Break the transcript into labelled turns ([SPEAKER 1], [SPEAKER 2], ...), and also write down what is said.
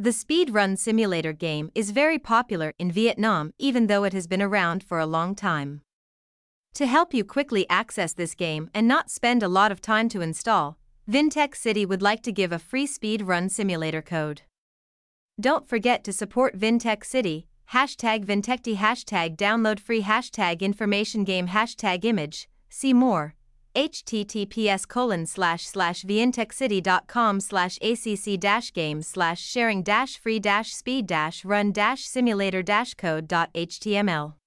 [SPEAKER 1] The speedrun Simulator game is very popular in Vietnam even though it has been around for a long time. To help you quickly access this game and not spend a lot of time to install, Vintech City would like to give a free speedrun simulator code. Don't forget to support Vintech City, hashtag VintechCity hashtag download free hashtag information game hashtag image, see more, https colon slash slash vintechcity.com slash acc dash game slash sharing dash free dash speed dash run dash simulator dash code dot html